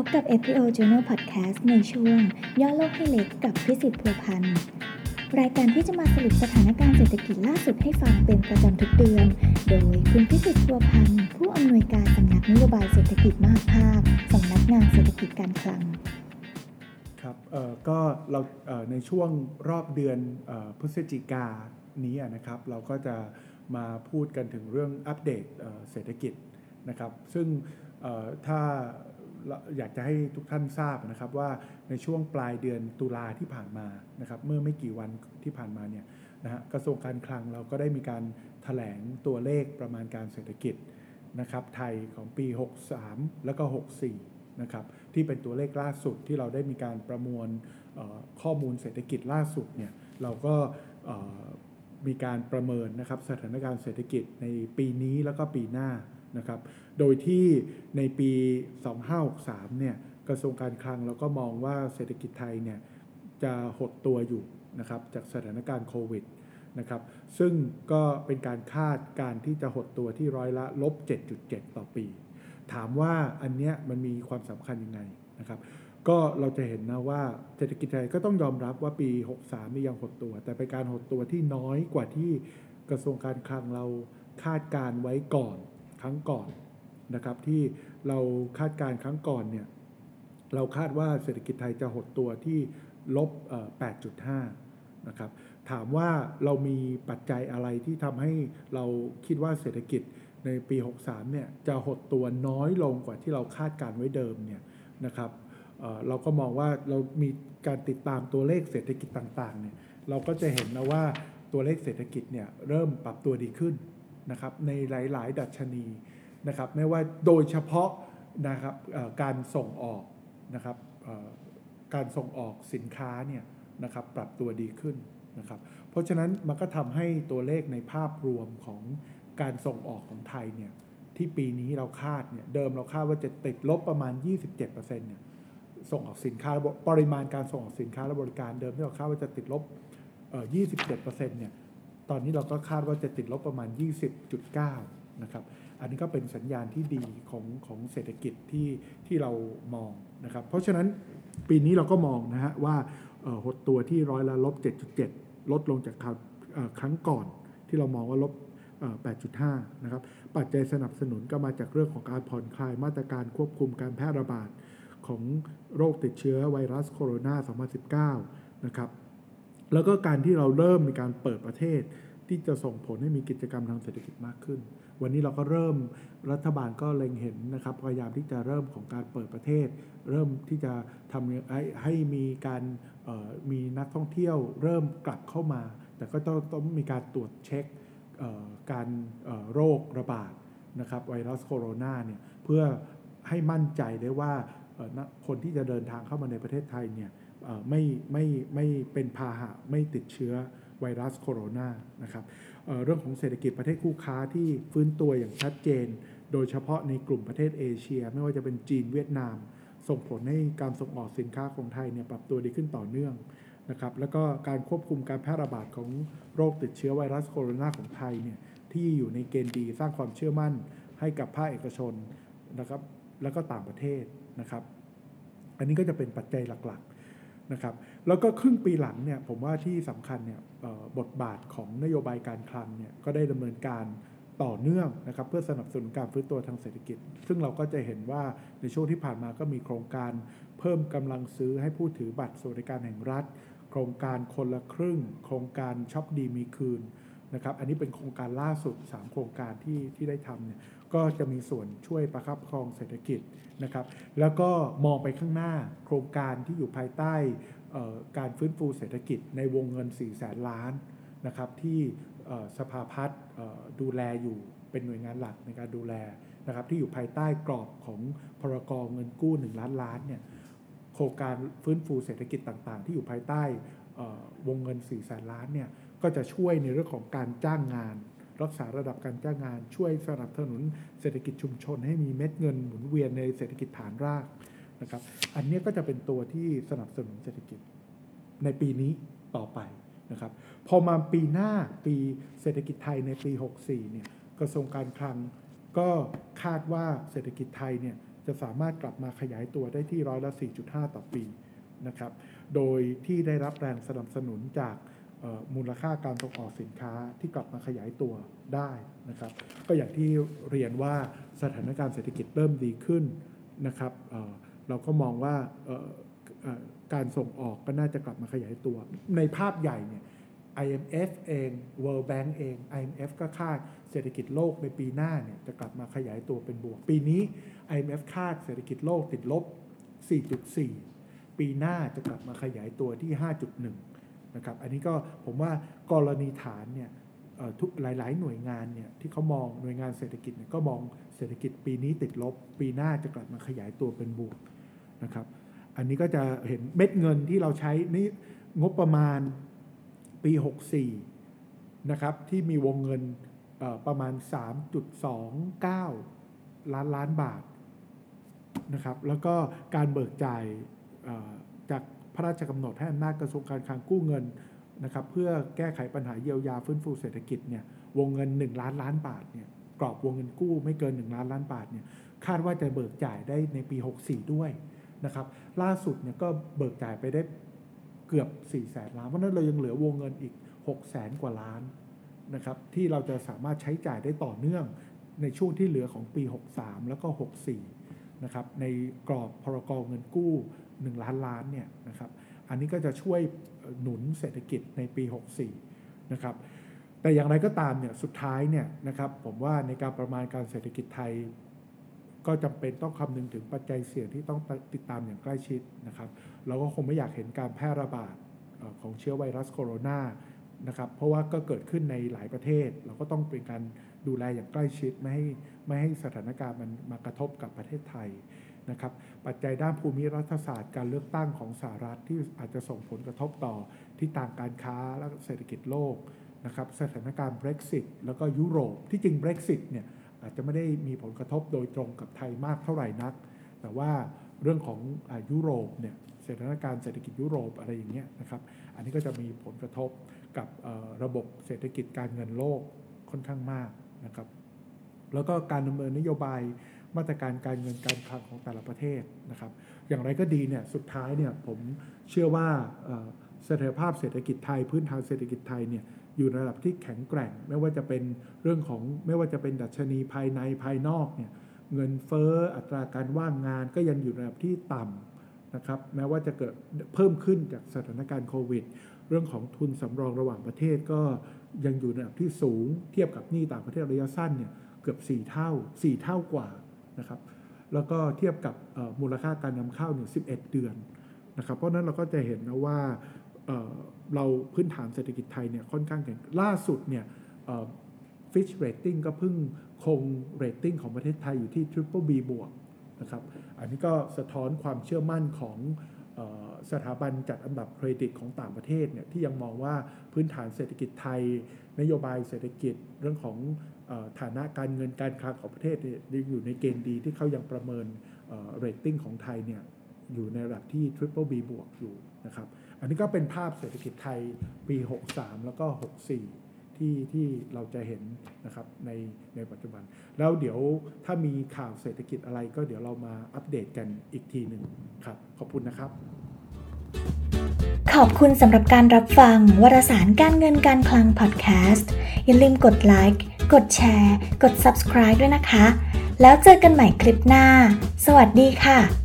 พบกับ FPO Journal Podcast ในช่วง ย่อโลกให้เล็กกับพิสิทธิ์พัวพันธ์รายการที่จะมาสรุปสถานการณ์เศรษฐกิจล่าสุดให้ฟังเป็นประจำทุกเดือน โดยคุณพิสิทธิ์พัวพันธ์ผู้อำนวยการสำนักนโยบายเศรษฐกิจมหาภาคสำนักงานเศรษฐกิจการคลังครับก็เราเในช่วงรอบเดือนอพฤศจิกานี้นะครับ เราก็จะมาพูดกันถึงเรื่องอัปเดตเศรษฐกิจนะครับ ซึ่งถ้า อยากจะให้ทุกท่านทราบนะครับว่าในช่วงปลายเดือนตุลาที่ผ่านมานะครับเมื่อไม่กี่วันที่ผ่านมาเนี่ยนะฮะกระทรวงการคลังเราก็ได้มีการแถลงตัวเลขประมาณการเศรษฐกิจนะครับไทยของปี 63 แล้วก็ 64 นะครับที่เป็นตัวเลขล่าสุดที่เราได้มีการประมวลข้อมูลเศรษฐกิจล่าสุดเนี่ยเราก็มีการประเมินนะครับสถานการณ์เศรษฐกิจในปีนี้แล้วก็ปีหน้า นะครับ โดยที่ในปี 2563 เนี่ย กระทรวงการคลังเราก็มองว่าเศรษฐกิจไทยเนี่ยจะหดตัวอยู่นะครับจากสถานการณ์โควิดนะครับ ซึ่งก็เป็นการคาดการที่จะหดตัวที่ร้อยละลบ 7.7 ต่อปี ถามว่าอันเนี้ยมันมีความสำคัญยังไงนะครับก็เราจะเห็นนะว่าเศรษฐกิจไทยก็ต้องยอมรับว่าปี 63 นี่ยังหดตัว แต่เป็นการหดตัวที่น้อยกว่าที่กระทรวงการคลังเราคาดการไว้ก่อน รั้งก่อนนะครับที่เราคาดการครั้งก่อนเนี่ยเราคาดว่าเศรษฐกิจไทยจะหดตัวที่ลบ 8.5 นะครับ ถามว่าเรามีปัจจัยอะไรที่ทำให้เราคิดว่าเศรษฐกิจในปี 63 เนี่ยจะหดตัวน้อยลงกว่าที่เราคาดการไว้เดิมเนี่ยนะครับเเราก็มองว่าเรามีการติดตามตัวเลขเศรษฐกิจต่างๆเนี่ยเราก็จะเห็นนะว่าตัวเลขเศรษฐกิจเนี่ยเริ่มปรับตัวดีขึ้น นะครับในหลาย ๆ ดัชนีนะครับไม่ว่าโดยเฉพาะนะครับการส่งออกนะครับการส่งออกสินค้าเนี่ยนะครับปรับตัวดีขึ้นนะครับเพราะฉะนั้นมันก็ทำให้ตัวเลขในภาพรวมของการส่งออกของไทยเนี่ยที่ปีนี้เราคาดเนี่ยเดิมเราคาดว่าจะติดลบประมาณ 27%เนี่ยส่งออกสินค้าปริมาณการส่งออกสินค้าและบริการเดิมที่เราคาดว่าจะติดลบ27%เนี่ย ตอนนี้เราก็คาดว่าจะติดลบประมาณ 20.9 นะครับ อันนี้ก็เป็นสัญญาณที่ดีของของเศรษฐกิจที่ที่เรามองนะครับ เพราะฉะนั้นปีนี้เราก็มองนะฮะว่าหดตัวที่ร้อยละลบ 7.7 ลดลงจากคราวครั้งก่อนที่เรามองว่าลบ 8.5 นะครับ ปัจจัยสนับสนุนก็มาจากเรื่องของการผ่อนคลายมาตรการควบคุมการแพร่ระบาดของโรคติดเชื้อไวรัสโคโรนา 2019 นะครับ แล้วก็การที่เราเริ่มมีการเปิดประเทศ ที่จะส่งผลให้มีกิจกรรมทางเศรษฐกิจมากขึ้น วันนี้เราก็เริ่มรัฐบาลก็เล็งเห็นนะครับพยายามที่จะเริ่มของการเปิดประเทศ เริ่มที่จะทำให้ให้มีการมีนักท่องเที่ยวเริ่มกลับเข้ามา แต่ก็ต้องต้องมีการตรวจเช็คการโรคระบาดนะครับไวรัสโคโรนาเนี่ยเพื่อให้มั่นใจได้ว่าคนที่จะเดินทางเข้ามาในประเทศไทยเนี่ย ไม่ไม่ไม่เป็นพาหะไม่ติดเชื้อไวรัสโคโรนานะครับเเรื่องของเศรษฐกิจประเทศคู่ค้าที่ฟื้นตัวอย่างชัดเจน โดยเฉพาะในกลุ่มประเทศเอเชีย ไม่ว่าจะเป็นจีนเวียดนาม ส่งผลให้การส่งออกสินค้าของไทยเนี่ยปรับตัวดีขึ้นต่อเนื่องนะครับแล้วก็การควบคุมการแพร่ระบาดของโรคติดเชื้อไวรัสโคโรนาของไทยเนี่ยที่อยู่ในเกณฑ์ดีสร้างความเชื่อมั่นให้กับภาคเอกชนนะครับแล้วก็ต่างประเทศนะครับ อันนี้ก็จะเป็นปัจจัยหลักๆ นะครับแล้วก็ครึ่งปีหลังเนี่ยผมว่าที่สำคัญเนี่ยบทบาทของนโยบายการคลังเนี่ยก็ได้ดำเนินการต่อเนื่องนะครับเพื่อสนับสนุนการฟื้นตัวทางเศรษฐกิจ ซึ่งเราก็จะเห็นว่าในช่วงที่ผ่านมาก็มีโครงการ เพิ่มกำลังซื้อให้ผู้ถือบัตรสวัสดิการแห่งรัฐ โครงการคนละครึ่ง โครงการช็อปดีมีคืนนะครับอันนี้เป็นโครงการล่าสุด 3 โครงการที่ที่ได้ทำเนี่ย ก็จะมีส่วนช่วยประคับประคองเศรษฐกิจนะครับ แล้วก็มองไปข้างหน้าโครงการที่อยู่ภายใต้การฟื้นฟูเศรษฐกิจในวงเงิน4แสนล้านนะครับที่สภาพัฒน์ดูแลอยู่เป็นหน่วยงานหลักในการดูแลนะครับที่อยู่ภายใต้กรอบของพรกเงินกู้ 1 ล้านล้านเนี่ยโครงการฟื้นฟูเศรษฐกิจต่างๆ ที่อยู่ภายใต้วงเงิน 4 แสนล้านเนี่ยก็จะช่วยในเรื่องของการจ้างงาน รักษาระดับการจ้างงาน ช่วยสนับสนุนเศรษฐกิจชุมชน ให้มีเม็ดเงินหมุนเวียนในเศรษฐกิจฐานรากนะครับ อันนี้ก็จะเป็นตัวที่สนับสนุนเศรษฐกิจในปีนี้ต่อไปนะครับ พอมาปีหน้าปีเศรษฐกิจไทยในปี 64 เนี่ยกระทรวงการคลังก็คาดว่าเศรษฐกิจไทยเนี่ยจะสามารถกลับมาขยายตัวได้ที่ร้อยละ 4.5 ต่อปีนะครับ โดยที่ได้รับแรงสนับสนุนจาก มูลค่าการส่งออกสินค้าที่กลับมาขยายตัวได้นะครับ ก็อย่างที่เรียนว่าสถานการณ์เศรษฐกิจเริ่มดีขึ้นนะครับเราก็มองว่าการส่งออกก็น่าจะกลับมาขยายตัว ในภาพใหญ่เนี่ย IMF เอง World Bank เอง IMF ก็คาดเศรษฐกิจโลกในปีหน้าเนี่ยจะกลับมาขยายตัวเป็นบวก ปีนี้ IMF คาดเศรษฐกิจโลกติดลบ 4.4 ปีหน้าจะกลับมาขยายตัวที่ 5.1 นะครับอันนี้ก็ผมว่ากรณีฐานเนี่ยทุกหลาย ๆ หน่วยงานเนี่ยที่เขามองหน่วยงานเศรษฐกิจเนี่ยก็มองเศรษฐกิจปีนี้ติดลบ ปีหน้าจะกลับมาขยายตัวเป็นบวกนะครับอันนี้ก็จะเห็นเม็ดเงินที่เราใช้นี่งบประมาณปี 64นะครับที่มีวงเงินประมาณ 3.29 ล้านล้านบาทนะครับแล้วก็การเบิกจ่ายจาก พระราชกำหนดให้อำนาจกระทรวงการคลังกู้เงินนะครับเพื่อแก้ไขปัญหาเยียวยาฟื้นฟูเศรษฐกิจเนี่ยวงเงิน 1 ล้านล้านบาทเนี่ยกรอบวงเงินกู้ไม่เกิน 1 ล้านล้านบาทเนี่ยคาดว่าจะเบิกจ่ายได้ในปี 64 ด้วยนะครับล่าสุดเนี่ยก็เบิกจ่ายไปได้เกือบ4แสนล้าน เพราะนั้นเรายังเหลือวงเงินอีก6แสนกว่าล้านนะครับที่เราจะสามารถใช้จ่ายได้ต่อเนื่องในช่วงที่เหลือของปี 63 แล้วก็ 64 นะครับในกรอบพรกรเงินกู้ 1 ล้านล้านเนี่ยนะครับอันนี้ก็จะช่วยหนุนเศรษฐกิจในปี 64 นะครับแต่อย่างไรก็ตามเนี่ยสุดท้ายเนี่ยนะครับผมว่าในการประมาณการเศรษฐกิจไทย ก็จำเป็นต้องคำนึงถึงปัจจัยเสี่ยงที่ต้องติดตามอย่างใกล้ชิดนะครับเราก็คงไม่อยากเห็นการแพร่ระบาดของเชื้อไวรัสโคโรนา นะครับ เพราะว่าก็เกิดขึ้นในหลายประเทศ เราก็ต้องเป็นการดูแลอย่างใกล้ชิดไม่ให้ไม่ให้สถานการณ์มันมากระทบกับประเทศไทยนะครับ ปัจจัยด้านภูมิรัฐศาสตร์การเลือกตั้งของสหรัฐที่อาจจะส่งผลกระทบต่อที่ต่างการค้าและเศรษฐกิจโลกนะครับสถานการณ์ Brexit แล้วก็ยุโรปที่จริง Brexit เนี่ยอาจจะไม่ได้มีผลกระทบโดยตรงกับไทยมากเท่าไหร่นัก แต่ว่าเรื่องของอยุโรปเนี่ยสถานการณ์เศรษฐกิจยุโรปอะไรอย่างเงี้ยนะครับ อันนี้ก็จะมีผลกระทบ กับระบบเศรษฐกิจการเงินโลกค่อนข้างมากนะครับ แล้วก็การดำเนินนโยบายมาตรการการเงินการคลังของแต่ละประเทศนะครับ อย่างไรก็ดีเนี่ยสุดท้ายเนี่ยผมเชื่อว่าเสถียรภาพเศรษฐกิจไทยพื้นฐานเศรษฐกิจไทยเนี่ยอยู่ในระดับที่แข็งแกร่ง ไม่ว่าจะเป็นเรื่องของไม่ว่าจะเป็นดัชนีภายในภายนอกเนี่ยเงินเฟ้ออัตราการว่างงานก็ยังอยู่ในระดับที่ต่ำนะครับแม้ว่าจะเกิดเพิ่มขึ้นจากสถานการณ์โควิด เรื่องของทุนสำรองระหว่างประเทศก็ยังอยู่ในระดับที่สูงเทียบกับหนี้ต่างประเทศระยะสั้นเนี่ยเกือบ 4 เท่า 4 เท่ากว่านะครับแล้วก็เทียบกับมูลค่าการนำเข้าเนี่ย11 เดือนนะครับเพราะนั้นเราก็จะเห็นนะว่าเราพื้นฐานเศรษฐกิจไทยเนี่ยค่อนข้างแข็งล่าสุดเนี่ย Fitch Ratings ก็เพิ่งคงเรตติ้งของประเทศไทยอยู่ที่ Triple B บวกนะครับอันนี้ก็สะท้อนความเชื่อมั่นของ สถาบันจัดอันดับเครดิตของต่างประเทศเนี่ยที่ยังมองว่าพื้นฐานเศรษฐกิจไทย นโยบายเศรษฐกิจเรื่องของฐานะการเงินการคลังของประเทศยังอยู่ในเกณฑ์ดีที่เขายังประเมินเรตติ้งของไทยเนี่ยอยู่ในระดับที่ Triple B บวกอยู่นะครับ อันนี้ก็เป็นภาพเศรษฐกิจไทยปี 63 แล้วก็ 64 ที่ที่เราจะเห็นนะครับในในปัจจุบัน แล้วเดี๋ยวถ้ามีข่าวเศรษฐกิจอะไรก็เดี๋ยวเรามาอัปเดตกันอีกทีหนึ่งครับ ขอบคุณนะครับ ขอบคุณสำหรับการรับฟังวารสารการเงินการคลังพอดแคสต์อย่าลืมกดไลค์กดแชร์ กด subscribe ด้วยนะคะ แล้วเจอกันใหม่คลิปหน้า สวัสดีค่ะ